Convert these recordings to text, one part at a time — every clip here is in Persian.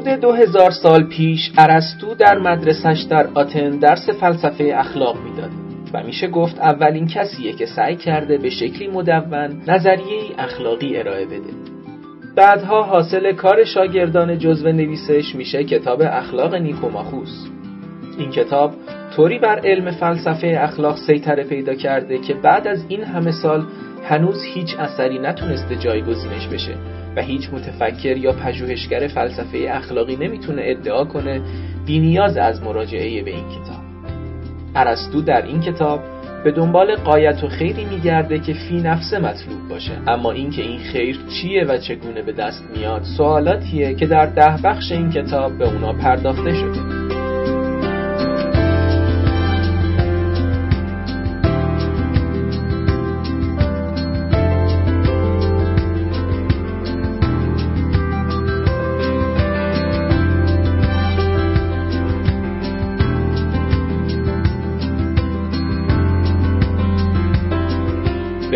حدود دو هزار سال پیش ارسطو در مدرسش در آتن درس فلسفه اخلاق می‌داد و میشه گفت اولین کسیه که سعی کرده به شکلی مدون نظریه اخلاقی ارائه بده. بعدها حاصل کار شاگردان جزو نویسش میشه کتاب اخلاق نیکوماخوس. این کتاب طوری بر علم فلسفه اخلاق سیطره پیدا کرده که بعد از این همه سال هنوز هیچ اثری نتونسته جایگزینش بشه. و هیچ متفکر یا پژوهشگر فلسفه اخلاقی نمی‌تونه ادعا کنه بینیاز از مراجعه به این کتاب. ارسطو در این کتاب به دنبال قایت و خیری میگرده که فی نفسه مطلوب باشه. اما اینکه این خیر چیه و چگونه به دست میاد سوالاتیه که در ده بخش این کتاب به اونا پرداخته شده.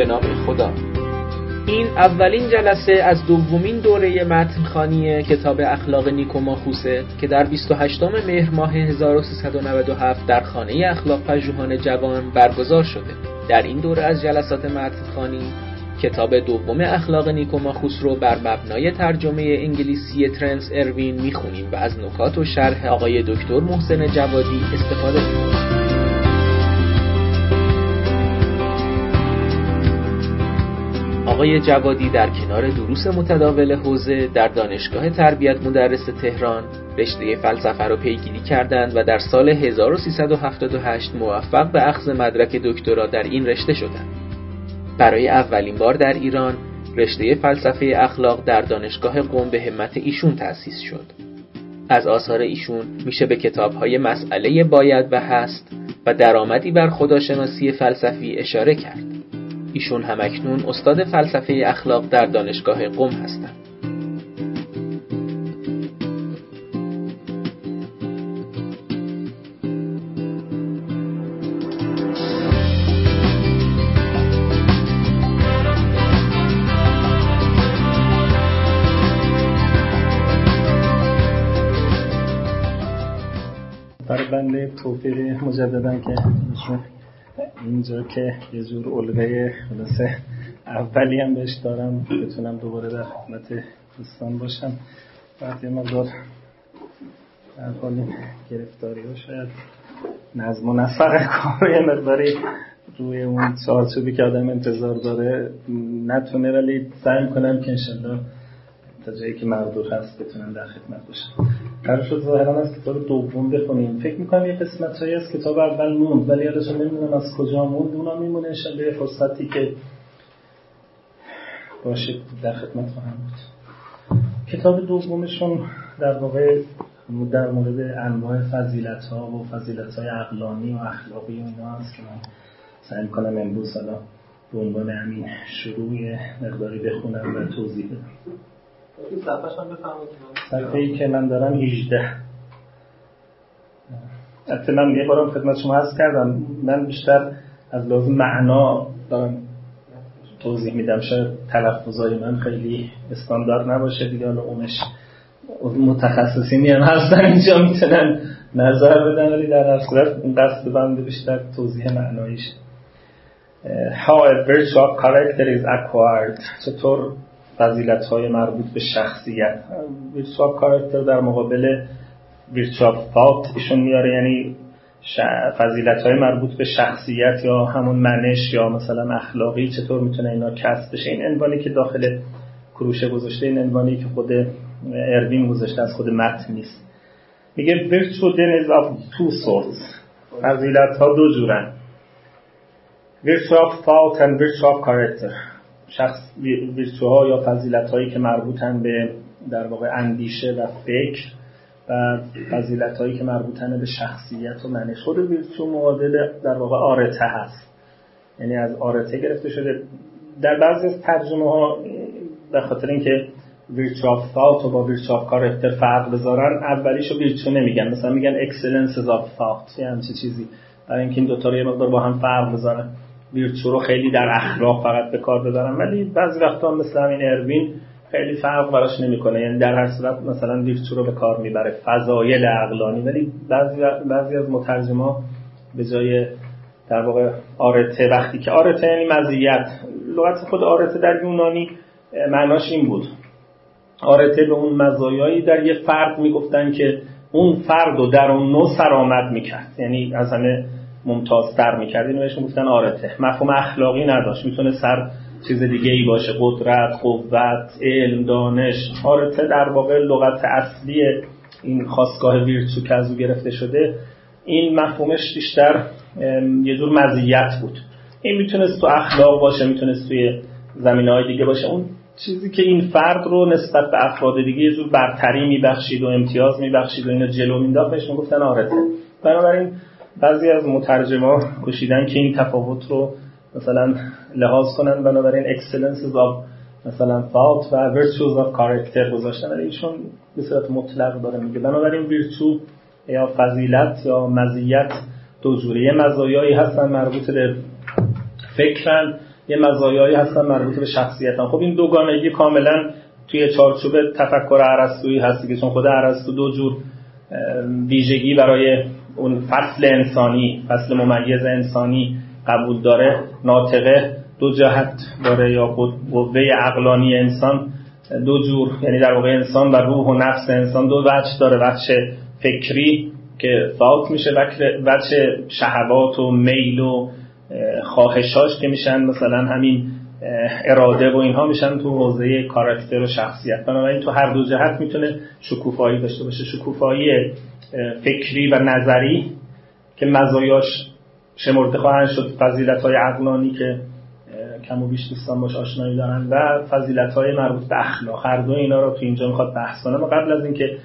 نام خدا. این اولین جلسه از دومین دوره متنخانی کتاب اخلاق نیکوماخوسه که در 28 مهر ماه 1397 در خانه اخلاق پژوهان جوان برگزار شده. در این دوره از جلسات متنخانی کتاب دوم اخلاق نیکوماخوس رو بر مبنای ترجمه انگلیسی ترنس اروین می‌خونیم و از نکات و شرح آقای دکتر محسن جوادی استفاده می‌کنیم. آقای جوادی در کنار دروس متداول حوزه در دانشگاه تربیت مدرس تهران رشته فلسفه را پیگیری کردند و در سال 1378 موفق به اخذ مدرک دکترا در این رشته شدند. برای اولین بار در ایران رشته فلسفه اخلاق در دانشگاه قم به همت ایشون تأسیس شد. از آثار ایشون میشه به کتابهای مسئله باید و هست و درآمدی بر خداشناسی فلسفی اشاره کرد. ایشون همکنون استاد فلسفه اخلاق در دانشگاه قم هستند. بنده توفیق مجددا که اینجا که یه جور علقه خلاصه اولی هم بهش دارم بتونم دوباره در خدمت دوستان باشم. بعد یه مقدار در حال گرفتاری ها شاید نظم و نسق کار یه مقداری روی اون چارچوبی که آدم انتظار داره نتونه ولی سعی کنم که انشالله تا جایی که مقدور هست بتونم در خدمت باشم. قرار شد ظاهرا از کتاب دوم بخونیم. فکر می‌کنم یه قسمت هایی از کتاب اول موند ولی یادشون نمی‌دونم از کجا موند اونا میمونه انشالله فرصتی که باشه در خدمت خواهم بود. کتاب دومشون در واقع در مورد انواع فضیلت ها و فضیلت های عقلانی و اخلاقی و اینا هست که من سعی می‌کنم امروز حالا به عنوان همین شروع مقداری بخونم و توضیح بدم. صفحه که من دارم 18 البته من یه بارم خدمت شما هست کردم. من بیشتر از لازم معنا دارم توضیح میدم. شاید تلفظای من خیلی استاندارد نباشه دیگه. حالا اونش متخصصینی هم هستن اینجا می‌تونن نظر بدن ولی در هر صورت قصد بنده بیشتر توضیح معناییش how a virtual character is acquired. چطور فضیلت های مربوط به شخصیت. ویرچوال کارکتر در مقابل ویرچوال فالت ایشون میاره یعنی فضیلت های مربوط به شخصیت یا همون منش یا مثلا اخلاقی چطور می‌تونه اینا کسب بشه. این عنوانی که داخل کروشه گذاشته این عنوانی که خود اروین گذاشته از خود متن نیست. میگه virtue then is of two sorts فضیلت ها دو جورن. Virtue of fault and virtue شخص ویرتوها یا فضیلت هایی که مربوطن به در واقع اندیشه و فکر و فضیلت هایی که مربوطن به شخصیت و منش خود virtue معادل در واقع آرته هست. یعنی از آرته گرفته شده. در بعضی از ترجمه ها به خاطر اینکه of thought و با virtue of character فرق بذارن اولیشو virtue نمیگن. مثلا میگن excellence of thought. یه همچه چیزی. برای اینکه این دوتا رو یه مقدار با هم فرق بذارن. virtue رو خیلی در اخلاق فقط به کار ببرن ولی بعضی وقتا مثل همین اروین خیلی فرق براش نمی‌کنه. یعنی در هر صورت مثلا ویرچو رو به کار می‌بره. فضایل عقلانی. ولی بعضی بعضی از مترجما به جای در واقع آرته وقتی که آرته یعنی مزیت. لغت خود آرته در یونانی معناش این بود. آرته به اون مزایایی در یه فرد می‌گفتن که اون فرد رو در اون نوع سرآمد می‌کرد. یعنی از همه ممتازتر می‌کرد اینو بهش می‌گفتن آرته مفهوم اخلاقی نداشت. می‌تونه سر چیز دیگه ای باشه. قدرت قوت علم دانش. آرته در واقع لغت اصلی این خواستگاه ویرتو که از او گرفته شده این مفهومش بیشتر یه جور مزیت بود. این می‌تونست تو اخلاق باشه می‌تونست توی زمینه های دیگه باشه. اون چیزی که این فرد رو نسبت به افراد دیگه یه جور برتری میبخشید و امتیاز میبخشید و اینو جلو مینداخت بهش می‌گفتن آرته بنابراین بعضی از مترجما کوشیدن که این تفاوت رو مثلا لحاظ کنن بنابراین excellences of مثلا thought و virtues of character گذاشتن. ولی ایشون به صورت مطلق داره میگه. بنابراین ویرتو یا فضیلت یا مزیت دو جوره. یه مزایایی هستن مربوط به فکرن یه مزایایی هستن مربوط به شخصیتن. خب این دوگانگی کاملا توی چارچوب تفکر ارسطویی هستی که چون خود ارسطو دو جور ویژگی برای اون فصل انسانی فصل ممیز انسانی قبول داره ناطقه دو جهت داره یا قوه عقلانی انسان دو جور یعنی در واقع انسان و روح و نفس انسان دو وجه داره وجه فکری که فاوت میشه وجه شهوات و میل و خواهشاش که میشن مثلا همین اراده و اینها میشن تو حوزه کاراکتر و شخصیت. بنابراین تو هر دو جهت می‌تونه شکوفایی داشته باشه. شکوفایی فکری و نظری که مزایاش شمرده خواهند شد. فضیلت های عقلانی که کم و بیش دوستان باش آشنایی دارن و فضیلت های مربوط به اخلاق. هر دو اینا رو تو اینجا می‌خواد بحث کنم و قبل از اینکه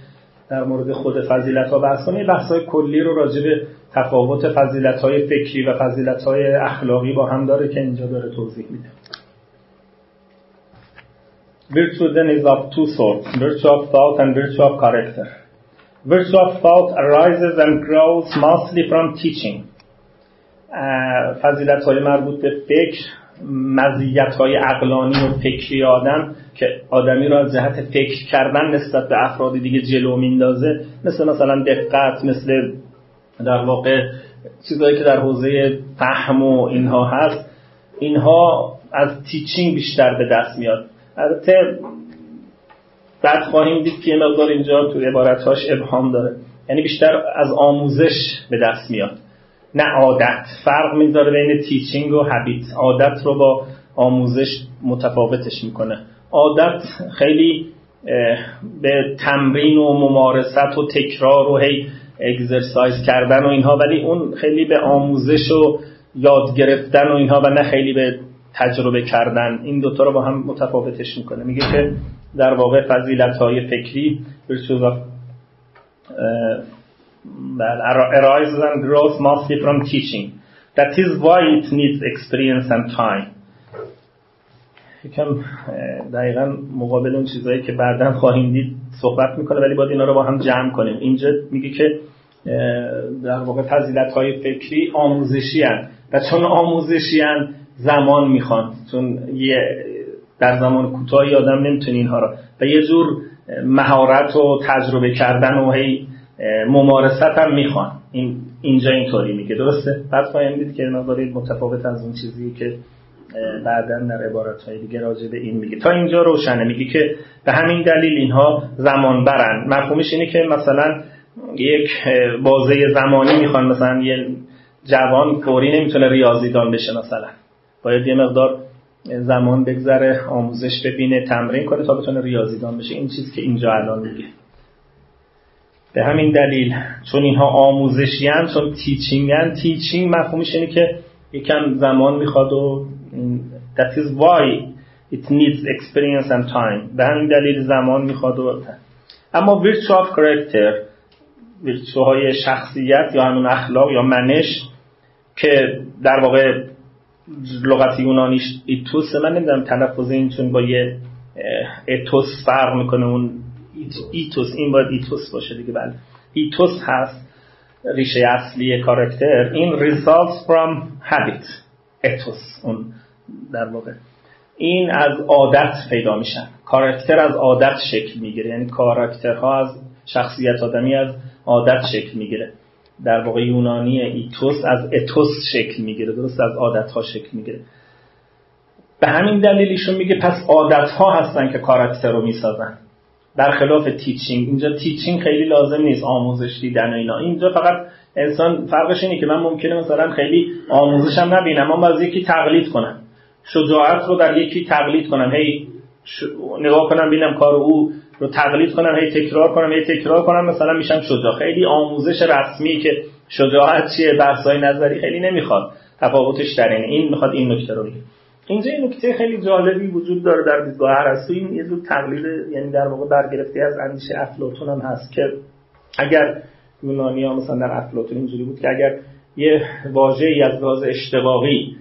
در مورد خود فضیلت ها بحث کنم بحث های کلی رو راجع به تفاوت فضیلت های فکری و فضیلت های اخلاقی با هم داره که اینجا داره توضیح میده. Virtue then is of two sorts, virtue of thought and virtue of character. Virtue of thought arises and grows mostly from teaching. فضیلت های مربوط به فکر مزیت های اقلانی و فکری آدم که آدمی را از جهت فکر کردن نسبت به افراد دیگه جلو میندازه مثل مثلا دقت مثل در واقع چیزهایی که در حوزه فهم و اینها هست اینها از تیچینگ بیشتر به دست میاد البته بعد خواهیم دید که یه مقدار اینجا تو عبارتهاش ابهام داره. یعنی بیشتر از آموزش به دست میاد. نه عادت. فرق می‌ذاره بین تیچینگ و هبیت عادت رو با آموزش متفاوتش می‌کنه. عادت خیلی به تمرین و ممارست و تکرار و هی اگزرسایز کردن و اینها ولی اون خیلی به آموزش و یاد گرفتن و اینها و نه خیلی به تجربه کردن این دوتا رو با هم متفاوتش می‌کنه. میگه که در واقع فضیلت های فکری of arises and grows mostly from teaching. That is why it needs experience and time. یکم دقیقا مقابل اون چیزهایی که بعدا خواهیم دید صحبت می‌کنه ولی باید اینا رو با هم جمع کنیم. اینجا میگه که در واقع فضیلت های فکری آموزشی هن. و چون آموزشی هن زمان می‌خوان. چون یه در زمان کوتاهی آدم نمی‌تونه اینها رو و یه جور مهارت و تجربه کردن و هی ممارست هم می‌خوان. این اینجا اینطوری میگه. درسته؟ بعد خواهیم دید که مقداری متفاوت از اون چیزی که بعدا در عبارت های دیگه راجع به این میگه. تا اینجا روشنه. میگه که به همین دلیل اینها زمان برن مفهومش اینه که مثلا یک بازه زمانی می‌خوان. مثلا یه جوان فوری نمی‌تونه ریاضیدان بشه مثلا. باید یه مقدار زمان بگذره آموزش ببینه تمرین کنه تا بتونه ریاضیدان بشه. این چیزی که اینجا الان میگه. به همین دلیل چون اینها آموزشی هم چون تیچینگ تیچینگ مفهومش اینه که یکم زمان می‌خواد و that is why it needs experience and time. به همین دلیل زمان می‌خواد و اما virtue of character virtue های شخصیت یا همون اخلاق یا منش که در واقع لغت یونانیش ایتوس من نمی‌دونم تلفظ این چون با یه اتوس فرق می‌کنه اون ایتوس این باید ایتوس باشه دیگه بله. ایتوس هست ریشه اصلی character این results from habit اتوس اون در واقع. این از عادت پیدا میشن کاراکتر از عادت شکل می‌گیره. یعنی کاراکترها از شخصیت آدمی از عادت شکل می‌گیره. در واقع یونانی ایتوس از اتوس شکل می‌گیره درست از عادت ها شکل می‌گیره. به همین دلیل ایشون میگه پس عادت ها هستن که کاراکتر رو می‌سازن. برخلاف تیچینگ اینجا تیچینگ خیلی لازم نیست آموزش دیدن و اینا. اینجا فقط انسان فرقش اینه که من ممکنه مثلا خیلی آموزشم نبینم اما از یکی تقلید کنم. شجاعت رو در یکی تقلید کنم. هی نگاه کنم ببینم کار او رو تقلید کنم هی تکرار کنم هی تکرار کنم مثلا میشم شجاع. خیلی آموزش رسمی که شجاعت چیه بحثای نظری خیلی نمی‌خواد. تفاوتش در اینه. این می‌خواد این نکته رو بگه. اینجا این نکته خیلی جالبی وجود داره در دیدگاه ارسطو این یه جور تقلید یعنی در واقع برگرفته از اندیشه افلاطون هم هست که اگر یونانی ها مثلا در افلاطون اینجوری بود که اگر یه واژه‌ای از لحاظ اشتباهی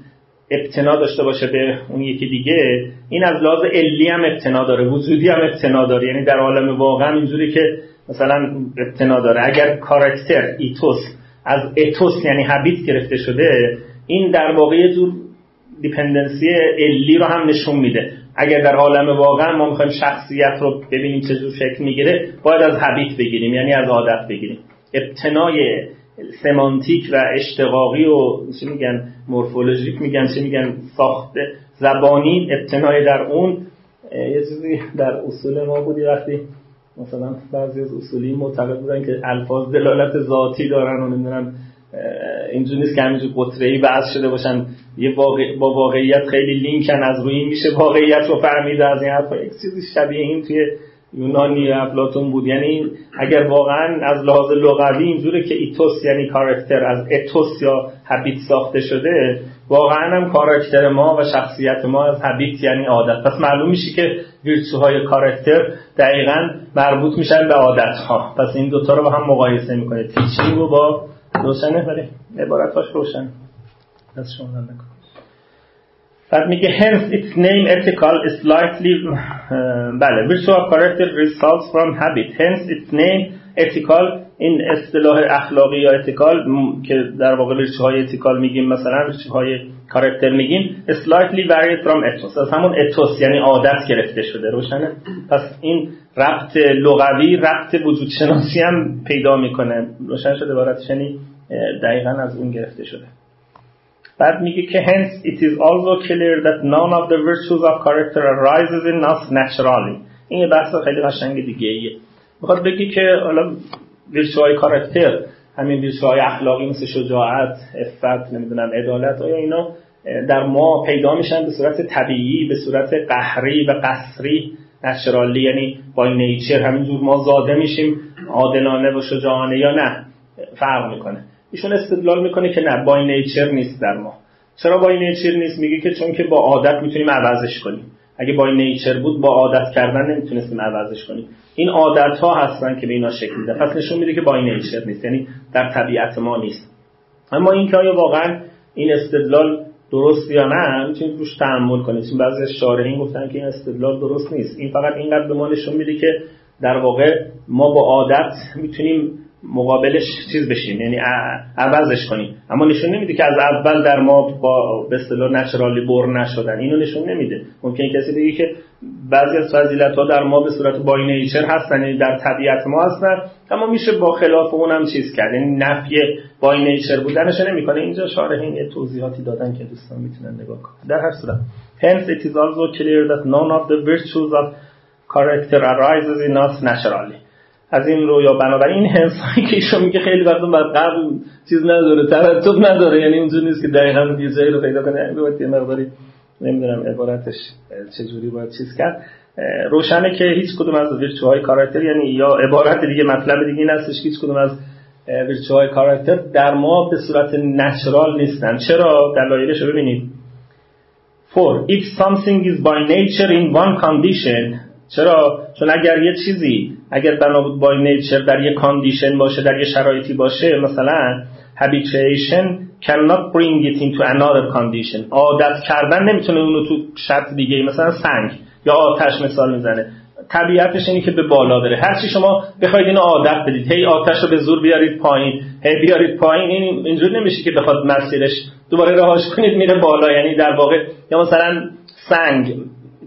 ابتنا داشته باشه به اون یکی دیگه این از لحاظ علی هم ابتنا داره وجودی هم ابتنا داره. یعنی در عالم واقعا اینجوری که مثلا ابتنا داره. اگر کاراکتر ایتوس از اتوس یعنی هبیت گرفته شده این در واقع یه جور دیپندنسی علی رو هم نشون میده. اگر در عالم واقعا ما می‌خوایم شخصیت رو ببینیم چه جور شکل می‌گیره باید از هبیت بگیریم یعنی از عادت بگیریم. ابتنای سمانتیک و اشتقاقی و چی میگن مورفولوژیک میگن چی میگن ساخت زبانی ابتنای در اون یه چیزی در اصول ما بودی وقتی مثلا بعضی از اصولی معتقد بودن که الفاظ دلالت ذاتی دارن و نمی‌دونم اینجوری نیست که همینجور قطره ای شده باشن. یه واقع... با واقعیت خیلی لینکن از روی میشه واقعیت رو فهمید از این حرفا. یک چیزی شبیه این توی یونانی افلاتون بود. یعنی اگر واقعا از لحاظ لغوی اینجوره که ایتوس یعنی کاراکتر از اتوس یا هبیت ساخته شده واقعا هم کاراکتر ما و شخصیت ما از هبیت یعنی عادت. پس معلوم میشه که ویرتوهای کاراکتر دقیقا مربوط میشن به عادت ها پس این دوتا رو با هم مقایسه می‌کنه تیچینگ رو با روشنه ولی عبارتاش روشن. از شما بعد میگه hence its name ethical is slightly بله virtual character results from habit. Hence its name ethical این اصطلاح اخلاقی یا اتیکال که در واقع ریشه های اتیکال میگیم مثلا ریشه های کارکتر میگیم slightly varied from ethos. از همون ethos یعنی عادت گرفته شده روشنه؟ پس این ربط لغوی ربط وجود شناسی هم پیدا می‌کنه. روشن شده عبارتش یعنی دقیقا از اون گرفته شده. بعد میگه که hence it is also clear that none of the virtues of character arises in us naturally. این یه بحث خیلی قشنگ دیگه ایه. می‌خواد بگی که حالا ویرچوهای کاراکتر همین ویرچوهای اخلاقی مثل شجاعت، افت، نمی‌دونم عدالت آیا اینا در ما پیدا میشن به صورت طبیعی به صورت قهری و قصری نچرالی یعنی با نیچر همینجور ما زاده میشیم عادلانه و شجاعانه یا نه؟ فرق می‌کنه. ایشون استدلال می‌کنه که نه با نیچر نیست در ما. چرا با نیچر نیست؟ میگه که چون که با عادت می‌تونیم عوضش کنیم. اگه با نیچر بود با عادت کردن نمی‌تونستیم عوضش کنیم. این عادت ها هستن که به اینا شکل میده. پس نشون میده که با نیچر نیست یعنی در طبیعت ما نیست. اما این که آیا واقعا این استدلال درست یا نه می‌تونید روش تحمل کنید. چون بعضی از شارحین گفتن که این استدلال درست نیست. این فقط اینقدر به ما نشون میده که در واقع ما با عادت می‌تونیم مقابلش چیز بشیم یعنی عوضش کنیم. اما نشون نمیده که از اول در ما با به اصطلاح نچرالی بر نشدن. اینو نشون نمیده. ممکن کسی بگه که بعضی از فضیلت ها در ما به صورت باین نیچر هستن یعنی در طبیعت ما هستن اما میشه با خلاف اونم چیز کرد. یعنی نفی باین نیچر بودنش نمی‌کنه. اینجا شارحین یه توضیحاتی دادن که دوستان می‌تونن نگاه کنن. در هر صورت hence it is also clear that none of the virtues of character arises in us naturally. از این رو یا بنابراین این هایی که ایشون میگه خیلی وقتا بعد قبل چیز نداره ترتب نداره. یعنی اونجور نیست که دقیقا یه جایی رو پیدا کنه. باید یه مقداری نمی‌دونم عبارتش چجوری باید چیز کرد. روشنه که هیچ کدوم از ویرچوهای کاراکتر یعنی یا عبارت دیگه مطلب دیگه این هستش هیچ کدوم از ویرچوهای کاراکتر در ما به صورت نچرال نیستن. چرا؟ دلایلش رو ببینید. For if something is by nature in one condition. چرا؟ چون اگر یه چیزی اگر بنا بود با نیچر در یه کاندیشن باشه در یه شرایطی باشه مثلا habituation cannot bring it into another condition. عادت کردن نمی‌تونه اونو تو شرط دیگه مثلا سنگ یا آتش مثال می‌زنه. طبیعتش اینه که به بالا بره. هر چی شما بخواید اینو عادت بدید هی آتش رو به زور بیارید پایین هی بیارید پایین این اینجور نمیشه که بخواد مسیرش دوباره رهاش کنید میره بالا. یعنی در واقع یا مثلا سنگ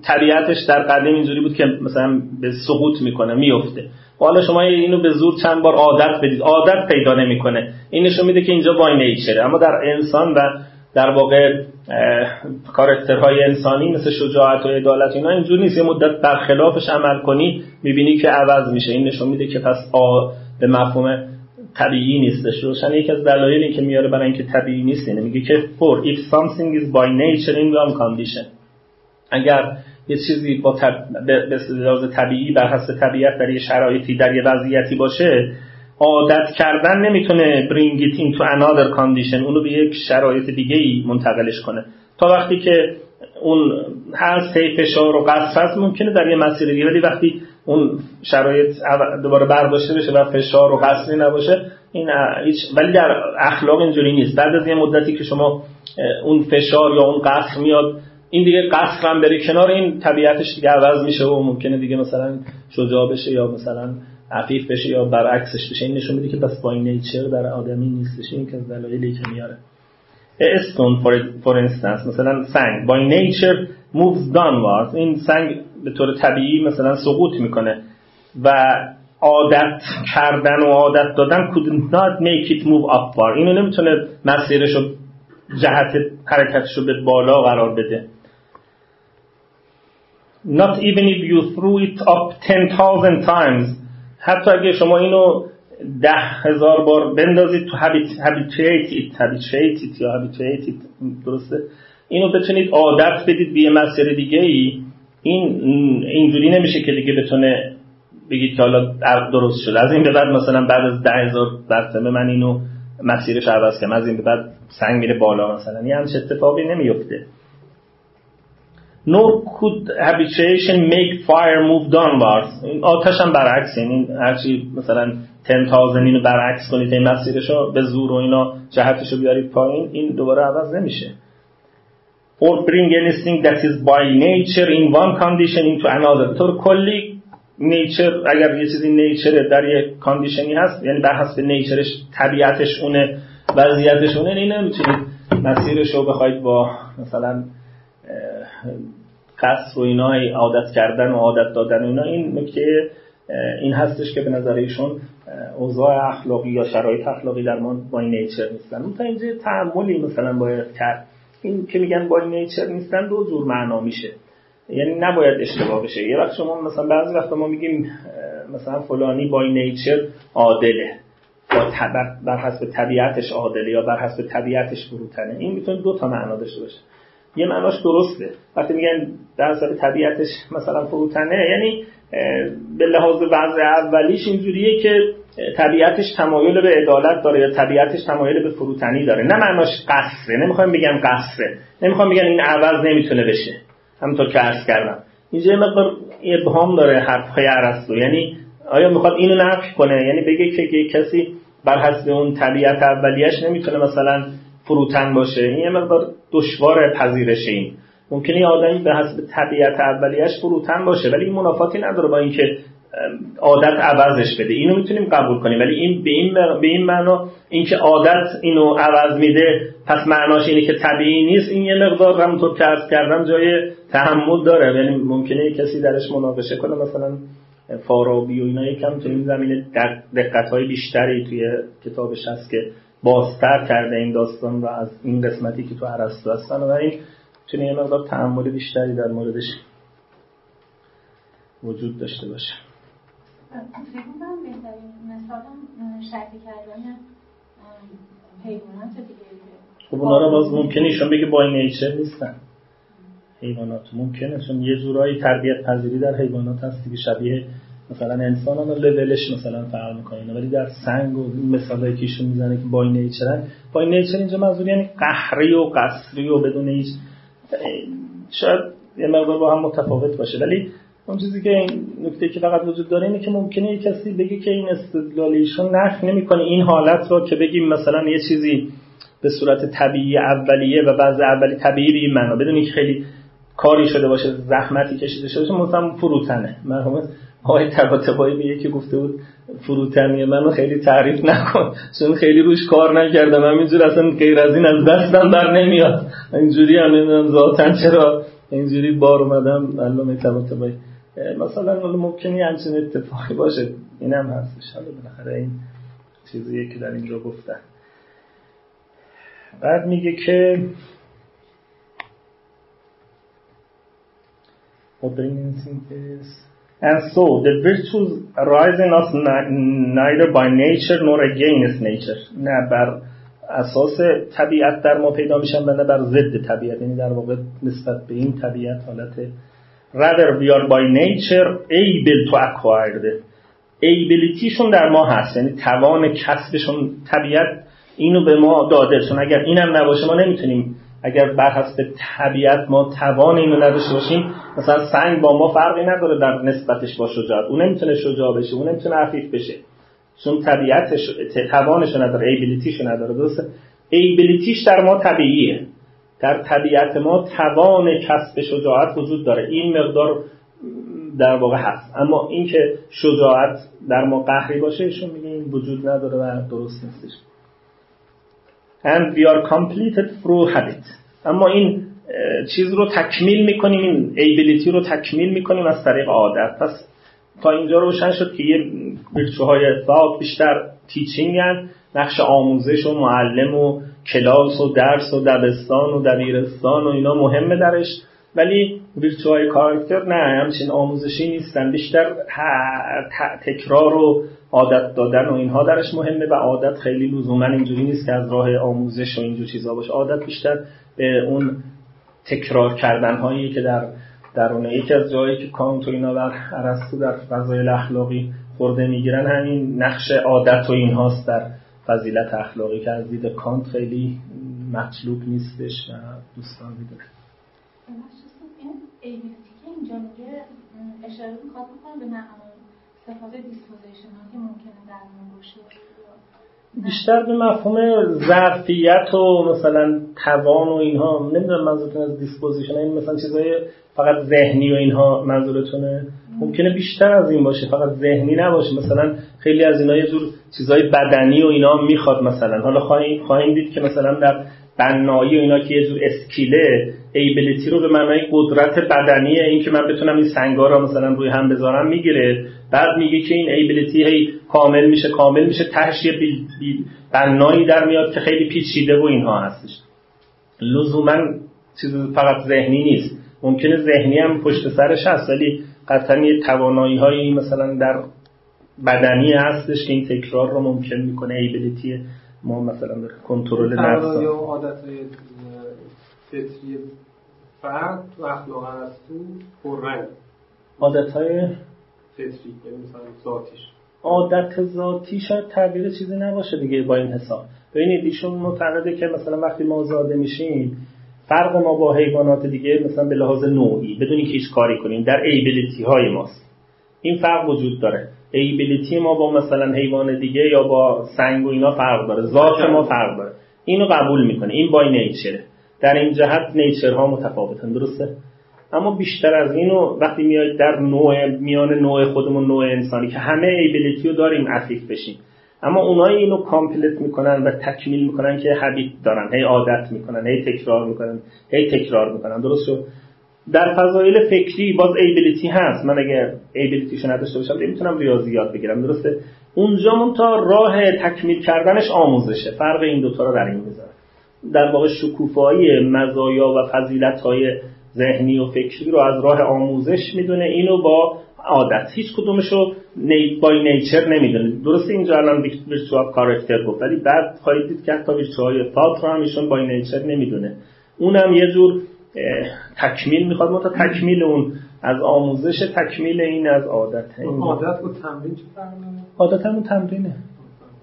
طبیعتش در قدیم اینجوری بود که مثلا به سقوط می‌کنه میفته حالا شما اینو به زور چند بار عادت بدید. عادت پیدا نمی‌کنه. این نشون میده که اینجا وای نیچره اما در انسان و در واقع کارکترهای انسانی مثل شجاعت و عدالت اینا اینجور نیست. یه مدت برخلافش عمل کنی می‌بینی که عوض میشه. این نشون میده که پس آ به مفهوم طبیعی نیستش. روشن یکی از دلایلی که میاره برای اینکه طبیعی نیست میگه که for if something is by nature in one condition. اگر یه چیزی با به لحاظ طبیعی بر حسب طبیعت در یه شرایطی در یه وضعیتی باشه عادت کردن نمی‌تونه bring it into condition اونو به یک شرایط دیگه ای منتقلش کنه. تا وقتی که اون هست هی فشار و قصر هست ممکنه در یه مسیر دیگه ولی وقتی اون شرایط دوباره برداشته بشه و فشار و قصری نباشه این هیچ ولی در اخلاق اینجوری نیست. بعد از یه مدتی که شما اون فشار یا اون قصر میاد این دیگه قصر هم بره کنار این طبیعتش دیگه عوض میشه و ممکنه دیگه مثلا شجاع بشه یا مثلا عفیف بشه یا برعکسش بشه. این نشون میده که بس با نیچر در آدمی نیستش. این که دلایلی که میاره. استون for instance مثلا سنگ. By nature moves downwards. این سنگ به طور طبیعی مثلا سقوط می‌کنه و عادت کردن و عادت دادن could not make it move upward. اینو نمی‌تونه مسیرش رو جهت حرکتش رو به بالا قرار بده. Not even if you threw it up 10,000 times. حتی اگه شما اینو ده هزار بار بندازید تو habituate it. یا habituate درسته؟ اینو بتونید عادت بدید به یه مسیر دیگه ای این اینجوری نمیشه که دیگه بتونه بگید که حالا درست شده. از این به بعد مثلا بعد از ده هزار مرتبه من اینو مسیرش عوض کنم از این به بعد سنگ میره بالا مثلا. یه همچه اتفاقی نمیفته. Nor could habituation make fire move downwards. آتش هم برعکس این هرچی مثلا 10,000 اینو برعکس کنید این مسیرش رو به زور و اینا جهتش رو بیارید پایین این دوباره عوض نمیشه. Or bring anything that is by nature in one condition into another. طور کلی نیچر اگر یه چیزی نیچر در یک کاندیشنی هست یعنی بر حسب نیچرش طبیعتش اونه وضعیتش اونه این نمی‌تونید مسیرش رو بخواید با مثلا قصر و اینا عادت کردن و عادت دادن و اینا این نکته این هستش که به نظر ایشون اوضاع اخلاقی یا شرایط اخلاقی در ما با نیچر نیستن. تا اینجا تعملی مثلا باید کرد. این که میگن با نیچر نیستن دو جور معنا میشه. یعنی نباید اشتباه بشه. یه وقت شما مثلا بعضی وقت ما میگیم مثلا فلانی با نیچر عادله. با بر حسب طبیعتش عادله یا بر حسب طبیعتش فروتنه. این می‌تونه دو تا معنا داشته باشه. یه معناش درسته. وقتی میگن در طبیعتش مثلا فروتنه یعنی به لحاظ وضع اولیش اینجوریه که طبیعتش تمایل به عدالت داره یا طبیعتش تمایل به فروتنی داره. نه معناش قصره. نمی‌خوام بگم قصره. نمی‌خوام بگم این عوض نمی‌تونه بشه. همونطور که عرض کردم. اینجا مقدار ابهام داره حرفهای عرستو یعنی آیا می‌خواد اینو نفی کنه؟ یعنی بگه که کسی بر حسب اون طبیعت اولیش نمی‌تونه مثلا فروتن باشه این یه مقدار دشوار پذیرش این. ممکنه یه آدمی به حسب طبیعت اولیش فروتن باشه ولی این منافاتی نداره با اینکه عادت عوضش بده. اینو می‌تونیم قبول کنیم ولی این به این به این معنا اینکه عادت اینو عوض میده پس معناش اینه که طبیعی نیست این یه مقدار همونطور که عرض کردم جای تحمل داره. یعنی ممکنه کسی درش مناقشه کنه مثلا فارابی و اینا یکم تو این زمینه دقت های بیشتری توی کتابش هست که بازتر کرده این داستان و از این قسمتی که تو عرستو هستن و این چون یه مقدار تحمل بیشتری در موردش وجود داشته باشه. فکر کنم بهترین مثال شکل کردن حیوانات دیگه خب اونا رو باز ممکنه ایشون بگه با نیچر نیستن. حیوانات ممکنه چون یه جورایی تربیت پذیری در حیوانات هست که شبیه مثلا انسان هم لولش مثلا فرق می‌کنه. ولی در سنگ و مثالایی که ایشون می‌زنه که با نیچرن با نیچر اینجا منظور یعنی قهری و قصری و بدون هیچ شاید یه مقدار با هم متفاوت باشه. ولی اون چیزی که این نکته که فقط وجود داره اینه که ممکنه یک کسی بگه که این استدلال ایشون نقل نمی‌کنه. این حالت رو که بگیم مثلا یه چیزی به صورت طبیعی اولیه و بعض اولی طبیعی به این معنا بدون خیلی کاری شده باشه زحمتی کشیده شده باشه مثلا فروتنه. مرحوم آقای تباتبایی به یکی گفته بود فروتنی منو خیلی تعریف نکن. چون خیلی روش کار نکردم. همینجور اصلا غیر از این از دستم بر نمیاد. اینجوری هم نمی‌دونم ذاتن چرا اینجوری بار اومدم. علامه طباطبایی مثلا ممکنی همچین اتفاقی باشه. اینم هستش حالا بالاخره این چیزیه که در اینجا گفتن. بعد میگه که And so the virtues arise in us neither by nature nor against nature. نه بر اساس طبیعت در ما پیدا میشن و نه بر ضد طبیعت. یعنی در واقع نسبت به این طبیعت حالت. Rather we are by nature able to acquire the abilityشون در ما هست. یعنی توان کسبشون طبیعت اینو به ما داده. چون اگر اینم نباشه ما نمی‌تونیم اگر بر حسب طبیعت ما توان اینو نداشته باشیم مثلا سنگ با ما فرقی نداره در نسبتش با شجاعت. اون نمی‌تونه شجاع بشه اون نمی‌تونه عفیف بشه. چون طبیعتش توانش نداره ایبیلیتیش نداره درسته؟ ایبیلیتیش در ما طبیعیه. در طبیعت ما توان کسب شجاعت وجود داره. این مقدار در واقع هست. اما اینکه شجاعت در ما قهری باشه ایشون میگه این وجود نداره و درست نیستش. And we are completed through habit اما این چیز رو تکمیل می‌کنیم این ایبیلیتی رو تکمیل می‌کنیم از طریق عادت. پس تا اینجا روشن شد که یه های ثابت بیشتر تیچینگ نقش آموزش و معلم و کلاس و درس و دبستان و دبیرستان و اینا مهمه درش. ولی ویرچوهای کاراکتر نه همچین آموزشی نیستن. بیشتر تکرار و عادت دادن و اینها درش مهمه و عادت خیلی لزوما اینجوری نیست که از راه آموزش و اینجور چیزا باشه. عادت بیشتر به اون تکرار کردن هایی که در درونه یکی از جایی که کانت و اینا و ارسطو در فضایل اخلاقی خرده می‌گیرن همین نقش عادت و اینهاست در فضیلت اخلاقی که از دید کانت خیلی مطلوب نیستش و دوستان می‌دونه این که اینجا میگه اشاره می‌خواد به صفات disposition که ممکنه در باشه. بیشتر به مفهوم ظرفیت و مثلا توان و اینها نمی‌دونم منظورتون از disposition این مثلا چیزای فقط ذهنی و اینها منظورتونه؟ ممکنه بیشتر از این باشه فقط ذهنی نباشه. مثلا خیلی از اینا یه جور چیزای بدنی و اینا می‌خواد مثلا. حالا خواهیم دید که مثلا در بنایی و اینا که یه جور skill ه ability رو به معنای قدرت بدنی این که من بتونم این سنگا رو مثلا روی هم بذارم می‌گیره. بعد میگه که این ability هی کامل میشه کامل میشه تهش یه بنایی در میاد که خیلی پیچیده و اینها هستش. لزوما چیز فقط ذهنی نیست. ممکنه ذهنی هم پشت سرش هست ولی قطعا یه توانایی هایی مثلا در بدنی هستش که این تکرار رو ممکن می‌کنه ایبیلیتی ما مثلا کنترل نفس. یا عادت فطری فرد تو اخلاق تو پررنگ. عادت های فطری یعنی مثلا ذاتیش. عادت ذاتی شاید تعبیر چیزی نباشه دیگه با این حساب. ببینید ایشون معتقده که مثلا وقتی ما زاده میشیم فرق ما با حیوانات دیگه مثلا به لحاظ نوعی بدون که هیچ کاری کنیم در ایبیلیتی های ماست. این فرق وجود داره. ایبیلیتی ما با مثلا حیوان دیگه یا با سنگ و اینا فرق داره. ذات ما فرق داره. اینو قبول می‌کنه. این بای نیچره در این جهت نیچرها متفاوتن درسته؟ اما بیشتر از اینو وقتی میاید در نوع میان نوع خودمون نوع انسانی که همه ایبیلیتی رو داریم عفیف بشیم. اما اونایی اینو complete می‌کنن و تکمیل می‌کنن که habit دارن هی عادت می‌کنن هی تکرار می‌کنن هی تکرار می‌کنن درست شد؟ در فضایل فکری باز ability هست. من اگر ability شو نداشته باشم نمی‌تونم ریاضیات بگیرم درسته؟ اونجا تا راه تکمیل کردنش آموزشه فرق این دوتا رو در این می‌ذاره. در واقع شکوفایی مزایا و فضیلت های ذهنی و فکری رو از راه آموزش می‌دونه. اینو با عادت. هیچ کدومشو نی... بای نیچر نمی‌دونه. درسته اینجا الان ویرچوال کارکتر گفت ولی بعد خواهید دید که حتی ویرچوال فالت رو هم ایشون بای نیچر نمی‌دونه. اونم یه جور تکمیل می‌خواد. ما تا تکمیل اون از آموزش تکمیل این از عادت عادت و تمرین چه عادت همون تمرینه.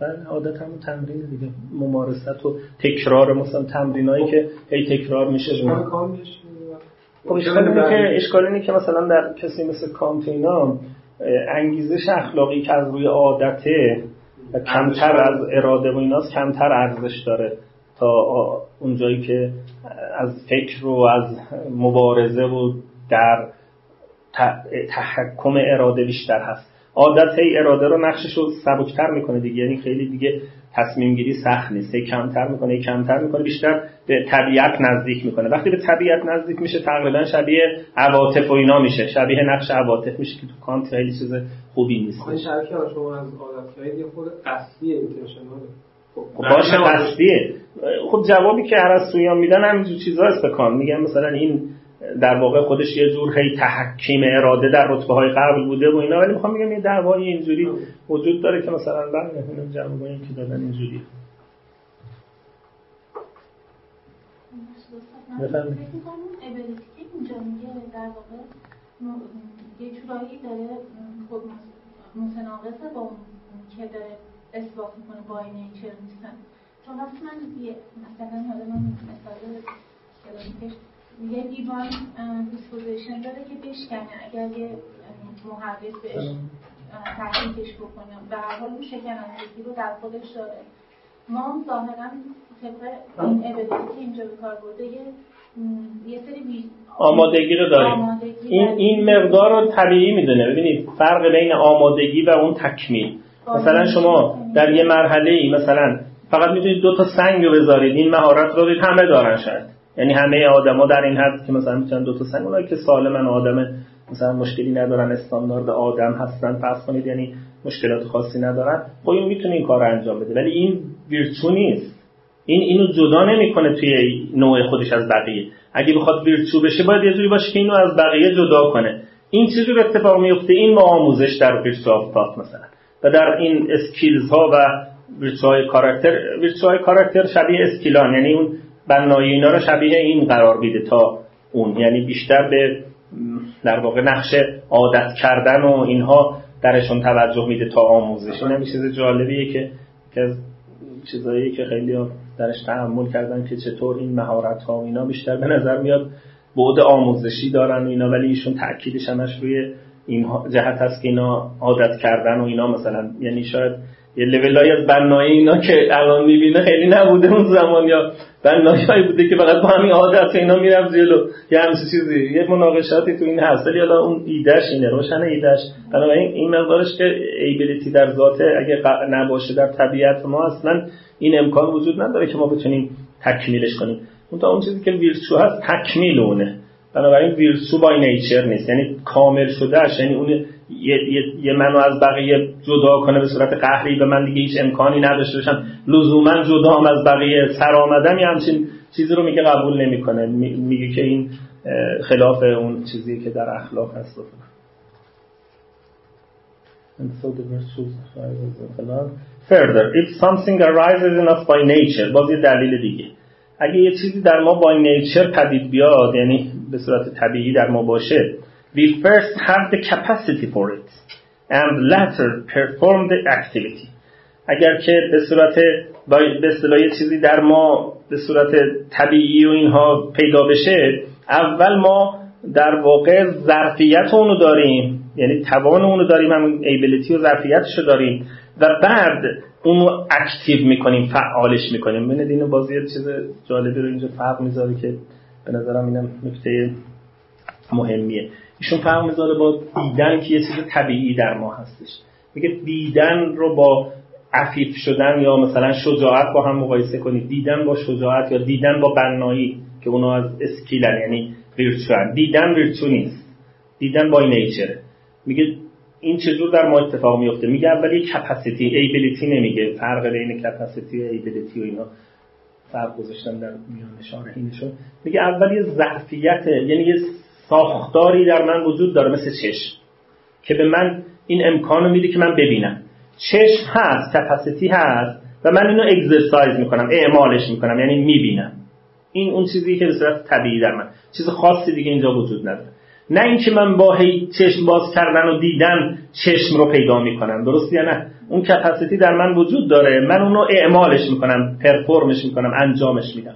بله عادت همون تمرین دیگه. ممارست و تکرار مثلا تمرینایی که هی تکرار میشه. خب اشکال اینه که مثلا در کسی مثل کانتینا انگیزش اخلاقی که از روی عادته و کمتر از اراده و ایناست کمتر ارزش داره تا اونجایی که از فکر و از مبارزه و در تحکم اراده بیشتر هست. عادت هی اراده رو نقشش رو سبکتر می‌کنه دیگه. یعنی خیلی دیگه تصمیم گیری سخت نیست. هی کمتر می‌کنه هی کمتر می‌کنه بیشتر به طبیعت نزدیک می‌کنه. وقتی به طبیعت نزدیک میشه تقریبا شبیه عواطف و اینا میشه. شبیه نقش عواطف میشه که تو کانت خیلی چیز خوبی نیست. خب شما از عادت یه خود قصدی اینتنشناله خب باشه قصدیه خب جوابی که ارسطویان میدن همینجور چیزا است میگن مثلا این در واقع خودش یه جور هی تحکیم اراده در رتبه های قبل بوده و اینا. ولی می‌خوام بگم یه دعوای اینجوری وجود داره که مثلا بله اینو جوابایی که دادن اینجوری. بفرمایید. اینجا میگه در واقع یه جورایی داره خود متناقضه با که داره اثبات می‌کنه by nature نیستن چون وقتی من مثلا یادم مثال یه لیوان disposition داره که بشکنه. اگر یه محرک بهش تحریکش بکنه. به هر حال اون شکنندگی رو در خودش داره. ما ظاهرا طبق این ابلیتی که اینجا به کار برده یه یه سری آمادگی رو داریم. این این مقدار رو طبیعی می‌دونه. ببینید فرق بین آمادگی و اون تکمیل. مثلا شما در یه مرحله ای مثلا فقط می‌تونید دو تا سنگ رو بذارید. این مهارت رو دید همه دارن شاید. یعنی همه آدما در این حد که مثلا می‌تونن دو تا سنگ اونایی که سالمن آدم مثلا مشکلی ندارن استاندارد آدم هستن فرض کنید یعنی مشکلات خاصی ندارن خب این می‌تونه این کار رو انجام بده. ولی این ویرچو نیست. این اینو جدا نمی‌کنه توی نوع خودش از بقیه. اگه بخواد ویرچو بشه باید یه جوری باشه که اینو از بقیه جدا کنه. این چیزی رو اتفاق میفته این با آموزش در virtue of مثلا. و در این skills ها و virtue های character virtue های character شبیه skill ان یعنی اون بنایی اینا رو شبیه این قرار میده تا اون. یعنی بیشتر به در واقع نقش عادت کردن و اینها درشون توجه میده تا آموزش. این چیز جالبیه که که چیزایی که خیلی درش تحمل کردن که چطور این مهارت ها اینا بیشتر به نظر میاد بعد آموزشی دارن و اینا ولی ایشون تاکیدش همش روی این جهت هست که اینا عادت کردن و اینا مثلا. یعنی شاید یه لولای از بنایی اینا که الان می‌بینه خیلی نبوده اون زمان یا بنایی بوده که فقط با همین عادت اینا می‌رفت جلو. یه همچین چیزی. یه مناقشاتی تو این هست ولی حالا اون ایدهش اینه روشن ایدهش بنابراین این مقدارش که ایبیلیتی در ذاته اگه نباشه در طبیعت ما اصلا این امکان وجود نداره که ما بتونیم تکمیلش کنیم. اون تا اون چیزی که ویرچو هست تکمیل اونه. بنابراین ویرچو بای نیچر نیست. یعنی کامل شدهش یعنی اون یه, یه،, منو از بقیه جدا کنه به صورت قهری به من دیگه هیچ امکانی نداشته باشم لزوما جدا هم از بقیه سر آمدم یه همچین چیزی رو میگه قبول نمی‌کنه. میگه که این خلاف اون چیزی که در اخلاق هست. Further if something arises in us by nature باز یه دلیل دیگه. اگه یه چیزی در ما by nature پدید بیاد یعنی به صورت طبیعی در ما باشه we first have the capacity for it and later perform the activity. اگر که به صورت به اصطلاح چیزی در ما به صورت طبیعی و اینها پیدا بشه اول ما در واقع ظرفیت اونو داریم. یعنی توان اونو داریم همون ایبیلیتی و ظرفیتش رو داریم. و بعد اونو اکتیو می‌کنیم فعالش می‌کنیم. ببینید اینو بازی چیز جالبی رو اینجا فرق می‌ذاره که به نظرم اینم نکته مهمیه. ایشون فرق می‌ذاره با دیدن که یه چیز طبیعی در ما هستش. میگه دیدن رو با عفیف شدن یا مثلا شجاعت با هم مقایسه کنید. دیدن با شجاعت یا دیدن با بنایی که اونا از skill ن یعنی virtue ان دیدن virtue نیست. دیدن by nature ه میگه این چجور در ما اتفاق میفته میگه اول یک capacity ability نمیگه. فرق بین capacity و ability و اینا. فرق گذاشتن در میان شارحینشون میگه اول یه ظرفیت یعنی یه ساختاری در من وجود داره مثل چشم که به من این امکان رو میده که من ببینم. چشم هست کپاسیتی هست و من اینو اگزرسایز می‌کنم اعمالش می‌کنم یعنی می‌بینم. این اون چیزی که به صورت طبیعی در من. چیز خاصی دیگه اینجا وجود نداره. نه اینکه من با هی چشم باز کردن و دیدن چشم رو پیدا می‌کنم درست یا نه؟ اون کپاسیتی در من وجود داره من اونو اعمالش می‌کنم پرفورمش می‌کنم انجامش میدم.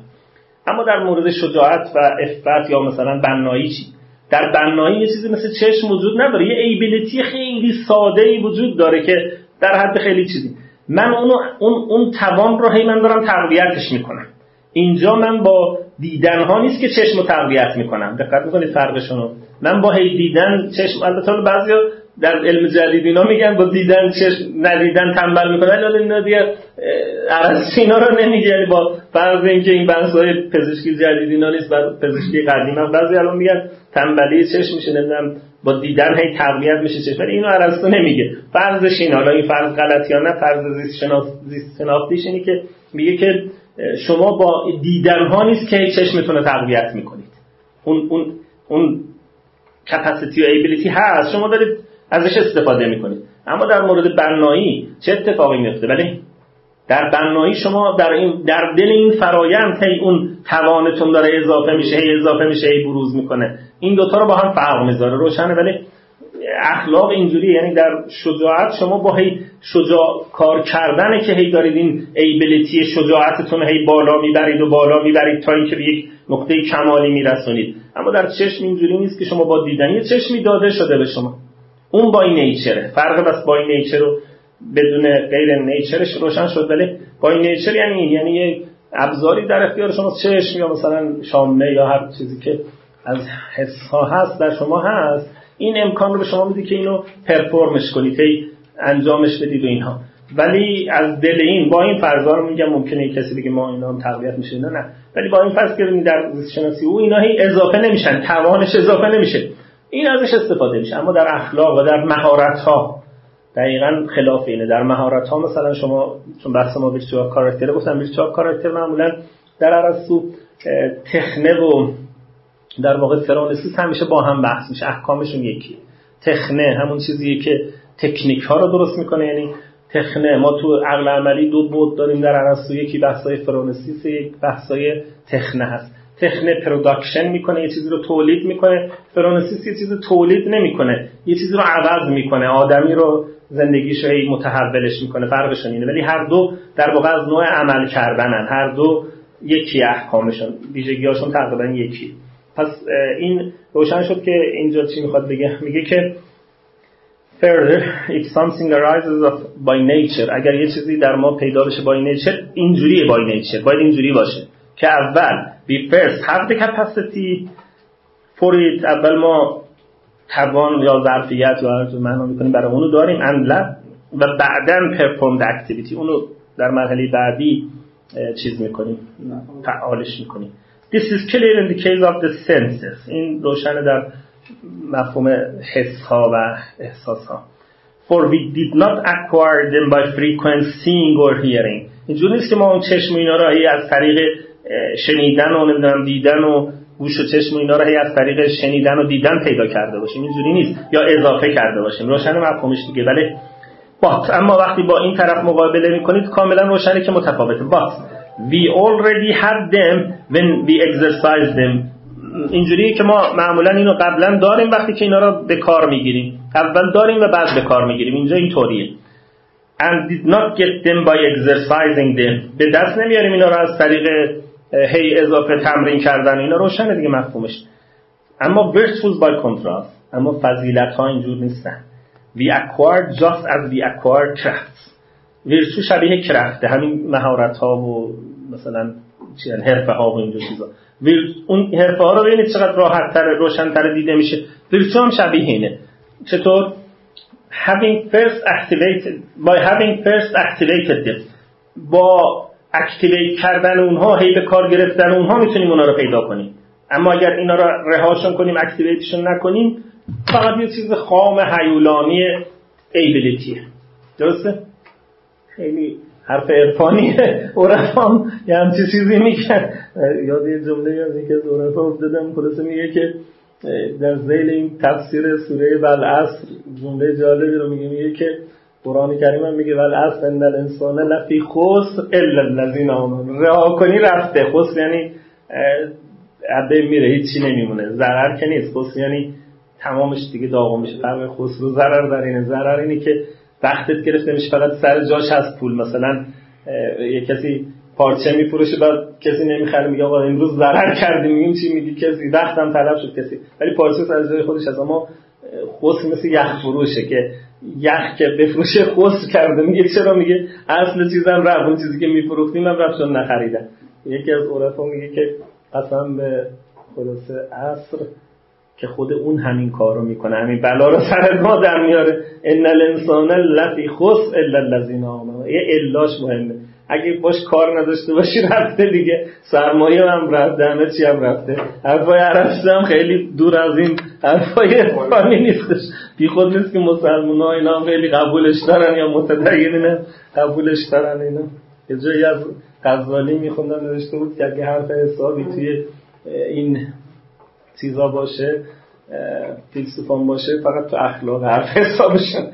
اما در مورد شجاعت و افت یا مثلا بنایی چی؟ در بنایی یه چیزی مثل چشم وجود نداره. یه ایبیلیتی خیلی ساده ای وجود داره که در حد خیلی چیزی. من اونو اون اون توان رو هی من دارم تقویتش می‌کنم. اینجا من با دیدن ها نیست که چشم رو تقویت می‌کنم. دقت می‌کنید فرقشون من با هی دیدن چشم البته بعضیا در علم جدید اینا میگن با دیدن چشم ندیدن تنبل می‌کنن. ولی اینا دیگه اینا رو نمیگه یعنی با فرض اینکه این بحث های پزشکی جدید اینا نیست بعد پزشکی قدیم هم. بعضی الان میگن تنبلی چشم میشه نمی‌دونم با دیدن هی تقویت میشه چشم ولی اینو ارسطو نمیگه. فرضش این حالا این فرض غلطی نه فرض زیست شناختیش اینه که میگه که شما با دیدن ها نیست که چشمتون رو تقویت می‌کنید. اون اون اون کپاسیتی و ایبیلیتی هست. شما دارید ازش استفاده می‌کنید اما در مورد بنایی چه اتفاقی میفته ولی در بنایی شما در این در دل این فرایند هی اون توانتون داره اضافه میشه هی اضافه میشه هی بروز می‌کنه. این دوتا رو با هم فرق می‌ذاره. روشنه ولی اخلاق اینجوری یعنی در شجاعت شما با هی شجاع کار کردنه که هی دارید این ایبیلیتی شجاعتتون هی بالا می‌برید و بالا می‌برید تا اینکه به یک نقطه کمالی میرسونید. اما در چشم اینجوری نیست که شما با دیدن یه چشمی داده شده به شما. اون بای نیچره. فرق بس بای نیچر رو بدون غیر نیچرش روشن شد. ولی بای نیچر یعنی یعنی یه ابزاری در اختیار شما چشم یا مثلا شامه یا هر چیزی که از حس ها هست در شما هست این امکان رو به شما میده که اینو پرفورمش کنید هی انجامش بدید و اینها. ولی از دل این با این فرضا رو میگم ممکنه کسی بگه ما اینا هم تقویت میشه نه نه. ولی با این فرض که در زیست شناسی او اینا هی اضافه نمیشن توانش اضافه نمیشه. این ازش استفاده میشه. اما در اخلاق و در مهارت ها دقیقا خلاف اینه. در مهارت ها مثلا شما چون بحث ما ویرچوال کاراکتر گفتم ویرچوال کاراکتر معمولا در ارسطو تخنه و در واقع فرونسیس همیشه با هم بحث میشه. احکامشون یکی. تخنه همون چیزیه که تکنیک ها رو درست می‌کنه. یعنی تخنه ما تو عقل عملی دو بعد داریم در ارسطو یکی بحثای فرونسیس یک بحثای تخنه هست. تخنه production می‌کنه یه چیزی رو تولید می‌کنه. فرونسیس یه چیزی تولید نمی‌کنه یه چیزی رو عوض می‌کنه. آدمی رو زندگیش رو متحولش می‌کنه فرقشون اینه. ولی هر دو در واقع از نوع عمل کردنن. هر دو یکی احکامشون ویژگیهاشون تقریبا یکی. پس این روشن شد که اینجا چی می‌خواد بگه؟ میگه که further if something arises of by nature اگر یه چیزی در ما پیدا بشه by nature اینجوریه by nature. باید اینجوری باشه. که اول we first have the capacity اول ما توان یا ظرفیت یا هر معنا می‌کنیم برای اونو داریم and و بعدا perform activity. اونو در مرحله بعدی چیز می‌کنیم فعالش می‌کنیم. This is clear in the case of the senses. این روشن در مفهوم حس ها و احساس ها For we did not acquire them by frequent seeing or hearing. اینجور نیست که ما اون چشم اینا رو از طریق شنیدن و نمی‌دونم دیدن و گوش و چشم اینا رو از طریق شنیدن و دیدن پیدا کرده باشیم. اینجوری نیست. یا اضافه کرده باشیم. روشن مفهومش دیگه. ولی بات اما وقتی با این طرف مقابله می‌کنید کاملا روشنه که متفاوته. بات we already had them when we exercised them. اینجوریه که ما معمولا اینو قبلا داریم وقتی که اینا رو به کار می‌گیریم. اول داریم و بعد به کار می‌گیریم. اینجا اینطوریه. And did not get them by exercising them. به دست نمیاریم اینا رو از طریق هی اضافه تمرین کردن اینا روشنه دیگه مفهومش. اما virtues by contrast. اما فضیلت ها اینجور نیستن. We acquired just as we acquired crafts. ویرتو شبیه کرفته همین مهارت ها و مثلا حرفه ها و اینجور چیزا. اون حرفه ها رو ببینید چقدر راحت تر روشن تر دیده میشه. ویرتو هم شبیه اینه. چطور؟ Having first activated by having first activated them با اکتیویت کردن اونها هی به کار گرفتن اونها می‌تونیم اونها رو پیدا کنیم. اما اگر اینا رو رهاشون کنیم اکتیویتشون نکنیم فقط یه چیز خام حیولانی ایبیلیتیه درسته؟ خیلی حرف عرفانیه. عرفام یه همچی چیزی میگن یاد یه جمله از اینکه از عرفا افتادم. خلاصه میگه که در زیل این تفسیر سوره والعصر جمله جالبی رو میگه. میگه که قرآن کریم هم میگه والعصر ان الانسان لفی خسر الا الذین آمنوا. رها کنی رفته. خسر یعنی عده میره هیچی نمیمونه. ضرر که نیست. یعنی تمامش دیگه داغ میشه فرق خسر و ضرر در اینه. ضرر اینه که وقتت گرفته میشه فقط سر جاش هست پول. مثلا یه کسی پارچه میفروشه بعد کسی نمی‌خره میگه آقا امروز ضرر کردیم. میگیم چی میگی؟ کسی وقتم طلب شد کسی. ولی پارچه سر جای خودش هست. اما خسر مثل یخ فروشه که یخ که بفروشه خسر کرده. میگه چرا؟ میگه اصل چیزم رفت. اون چیزی که میفروختیم من رفت نخریدم یکی از عرفا میگه که قسم به خلاصه عصر که خود اون همین کار رو می‌کنه. همین بلا رو سر ما در میاره. ان الانسان لفی خس الا الذین آمنوا. یه الاش مهمه. اگه باش کار نداشته باشی رفته دیگه. سرمایه هم رفته همه چی هم رفته. حرفای هم خیلی دور از این حرفای فانی نیستش. بی خود نیست که مسلمان ها اینا خیلی قبولش دارن یا متدینین قبولش دارن اینا. یه جایی از غزالی میخوندم نوشته بود که اگه حرف حسابی توی این چیزا باشه فیلسوفان باشه فقط تو اخلاق حرف حسابشون.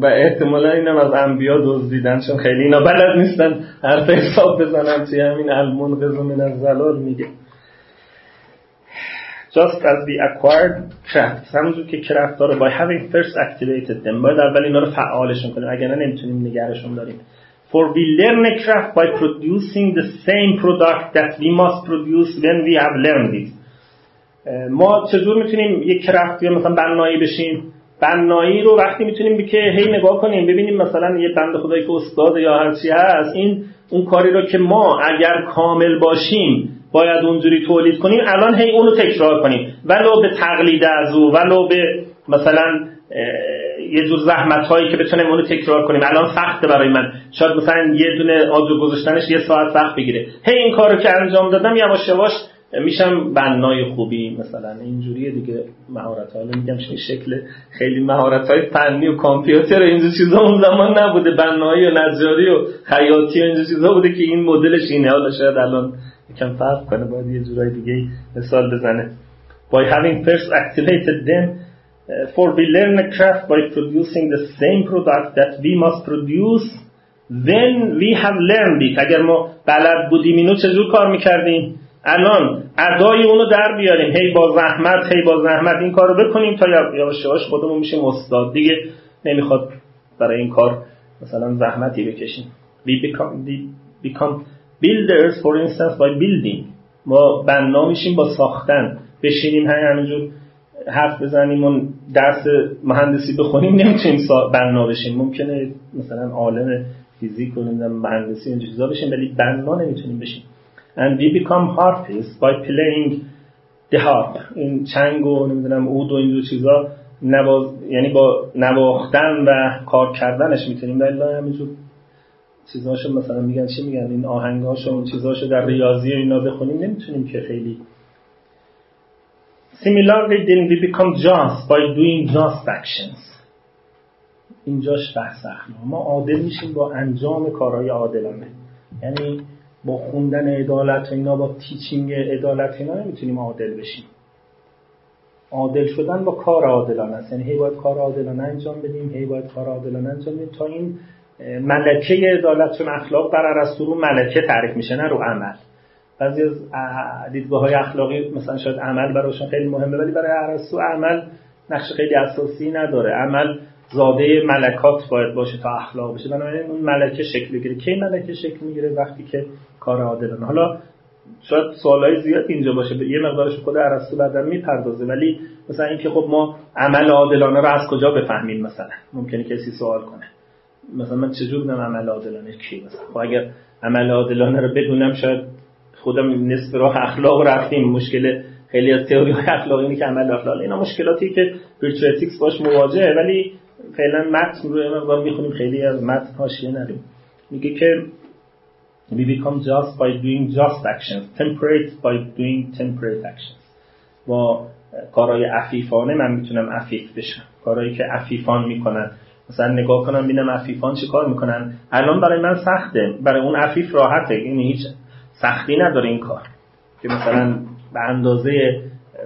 و احتمالا اینم از انبیا دزدیدن چون خیلی اینا بلد نیستن حرف حساب بزنن توی همین المنقذ من از زلال میگه. Just as we acquired craft همونجور که کرافت داره by having first activated them باید اول اینا رو فعالشون کنیم. اگر نه نمی‌تونیم نگرشون داریم. For we learn a craft by producing the same product that we must produce when we have learned it. ما چجور می‌تونیم یک کرفت یا مثلا بنایی بشیم؟ بنایی رو وقتی می‌تونیم که هی نگاه کنیم ببینیم مثلا یه بند خدایی که استاد یا هرچی هست این اون کاری رو که ما اگر کامل باشیم باید اونجوری تولید کنیم الان هی اونو تکرار کنیم. ولو به تقلید از او ولو به مثلا یه جور زحمت هایی که بتونیم اونو تکرار کنیم. الان سخته برای من. شاید مثلا یه دونه آجر گذاشتنش یه ساعت وقت بگیره. هی این کارو که انجام دادم یواش یواش میشم بنای خوبی مثلا اینجوریه دیگه مهارت حالا میگم شکل خیلی مهارت های فنی و کامپیوتر و اینجور چیزا اون زمان نبوده. بنایی و نجاری و خیاطی و چیزا بوده که این مدلش اینه. حالا شاید الان یکم فرق کنه باید یه جورای دیگه مثال بزنه. By having first activated them for we learn a craft by producing the same product that we must produce then we have learned it. اگر ما بلد بودیم اینو چجور کار می‌کردیم؟ الان ادای اونو در بیاریم. هی با زحمت هی با زحمت این کار رو بکنیم تا یواش یواش خودمون میشیم استاد. دیگه نمی‌خواد برای این کار مثلا زحمتی بکشیم. We become, we become builders for instance by building. ما بنا میشیم با ساختن. بشینیم همینجور حرف بزنیم و درس مهندسی بخونیم. نمی‌تونیم بنا بشیم. ممکنه مثلا عالم فیزیک و مهندسی این چیزا بشیم ولی بنا نمی‌تونیم بشیم. And we become harpists by playing the harp. این چنگ و نمی‌دونم اود و اینجور چیزا نواز... یعنی با نواختن و کار کردنش می‌تونیم. ولی همینجور چیزاشو مثلا میگن چی میگن؟ این آهنگاشو اون چیزاشو در ریاضی اینا بخونیم نمی‌تونیم که خیلی. Similarly then we become just by doing just actions. اینجاش بحث ما عادل میشیم با انجام کارهای عادلانه. یعنی با خوندن عدالت اینا با تیچینگ عدالت اینا نمی‌تونیم عادل بشیم. عادل شدن با کار عادلانه است. یعنی هی باید کار عادلانه انجام بدیم هی باید کار عادلانه انجام بدیم تا این ملکه عدالت چون اخلاق بر ارسطو رو ملکه تعریف میشه نه رو عمل. بعضی از دیدگاه های اخلاقی مثلا شاید عمل براشون خیلی مهمه ولی برای ارسطو عمل نقش خیلی اساسی نداره. عمل زاده ملکات باید باشه تا اخلاق بشه. بنابراین اون ملکه شکل بگیره کی ملکه شکل می‌گیره وقتی که کار عادلانه. حالا شاید سوالای زیاد اینجا باشه. یه مقدارش خود ارسطو بعدا می‌پردازه. ولی مثلا اینکه خب ما عمل عادلانه رو از کجا بفهمیم مثلا؟ ممکنه کسی سوال کنه. مثلا من چجور بدم عمل عادلانه کی مثلا؟ خب اگر عمل عادلانه رو بدونم شاید خودم نصف راه اخلاق رفتیم. مشکل خیلی از تئوری های اخلاقی اینه که عمل اخلاق. اینا مشکلاتی که virtue ethics باش مواجهه. ولی فعلا متن رو مقدار می‌خونیم خیلی از متن حاشیه نریم میگه که we become just by doing just actions. Temperate by doing temperate actions. با کارهای عفیفانه من می‌تونم عفیف بشم. کارهایی که عفیفان می‌کنن. مثلا نگاه کنم ببینم عفیفان چه کار می‌کنن. الان برای من سخته. برای اون عفیف راحته. یعنی هیچ سختی نداره این کار. که مثلا به اندازه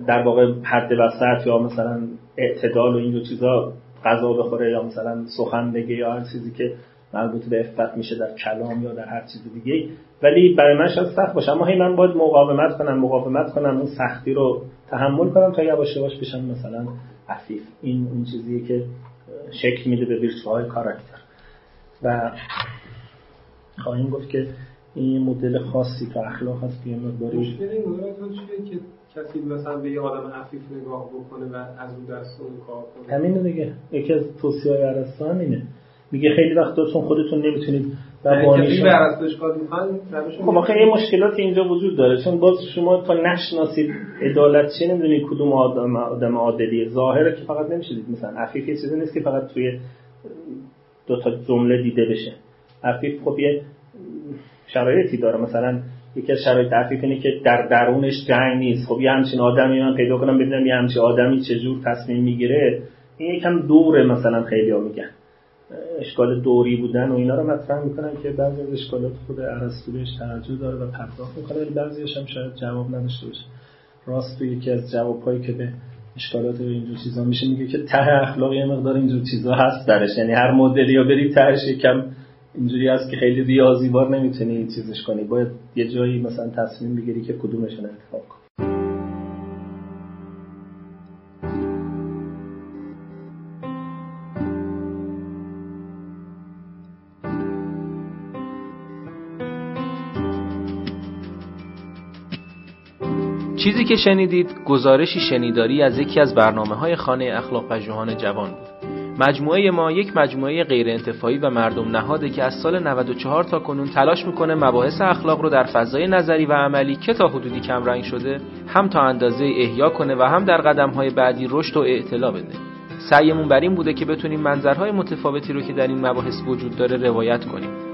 در واقع حد وسط یا مثلا اعتدال و اینجور چیزا غذا بخوره یا مثلا سخن بگه یا هر چیزی که مربوط به افت میشه در کلام یا در هر چیز دیگه. ولی برای من شاید سخت باشه. اما هی من باید مقاومت کنم مقاومت کنم اون سختی رو تحمل کنم تا یواش یواش بشم مثلا عفیف. این اون چیزیه که شکل میده به ویرچوهای کاراکتر. و خواهیم گفت که این مدل خاصی تو اخلاق هست که مقداری مشکل این که کسی مثلا به یه آدم عفیف نگاه بکنه و از اون دست اون کار کنه؟ همینه دیگه. یکی از توصیه های ارسطو همینه میگه خیلی وقتا چون خودتون نمی‌تونید یعنی خب آخه یه مشکلات اینجا وجود داره. چون باز شما تا نشناسید عدالت چه نمی‌دونید کدوم آدم آدم عادلیه. ظاهره که فقط نمیشید مثلا عفیف یه چیزی نیست که فقط توی دو تا جمله دیده بشه. عفیف خب یه شرایطی داره. مثلا یکی از شرایط عفیف اینه که در درونش جنگ نیست. خب یه همچین آدمی من پیدا کنم ببینم یه همچین آدمی چجور تصمیم می‌گیره. این یکم دوره مثلا خیلی ها میگن. اشکال دوری بودن و اینا رو مطرح می‌کنن که بعضی از اشکالات خود ارسطو بهش توجه داره و پرداخت می‌کنه ولی بعضیش هم شاید جواب نداشته باشه. راست تو یکی از جوابهایی که به اشکالات و اینجور چیزا میشه میگه که ته اخلاق مقدار اینجور چیزا هست درش. یعنی هر مدلی یا بری تهش یکم اینجوری هست که خیلی ریاضیوار نمی‌تونی این چیزش کنی باید یه جایی مثلا تصمیم بگیری که کدومش انتخاب کنی چیزی که شنیدید گزارشی شنیداری از یکی از برنامه های خانه اخلاق پژوهان جوان بود. مجموعه ما یک مجموعه غیر انتفاعی و مردم نهاده که از سال 94 تا کنون تلاش می‌کنه مباحث اخلاق رو در فضای نظری و عملی که تا حدودی کمرنگ شده هم تا اندازه احیا کنه و هم در قدم های بعدی رشد و اعتلا بده. سعیمون بر این بوده که بتونیم منظرهای متفاوتی رو که در این مباحث وجود داره روایت کنیم.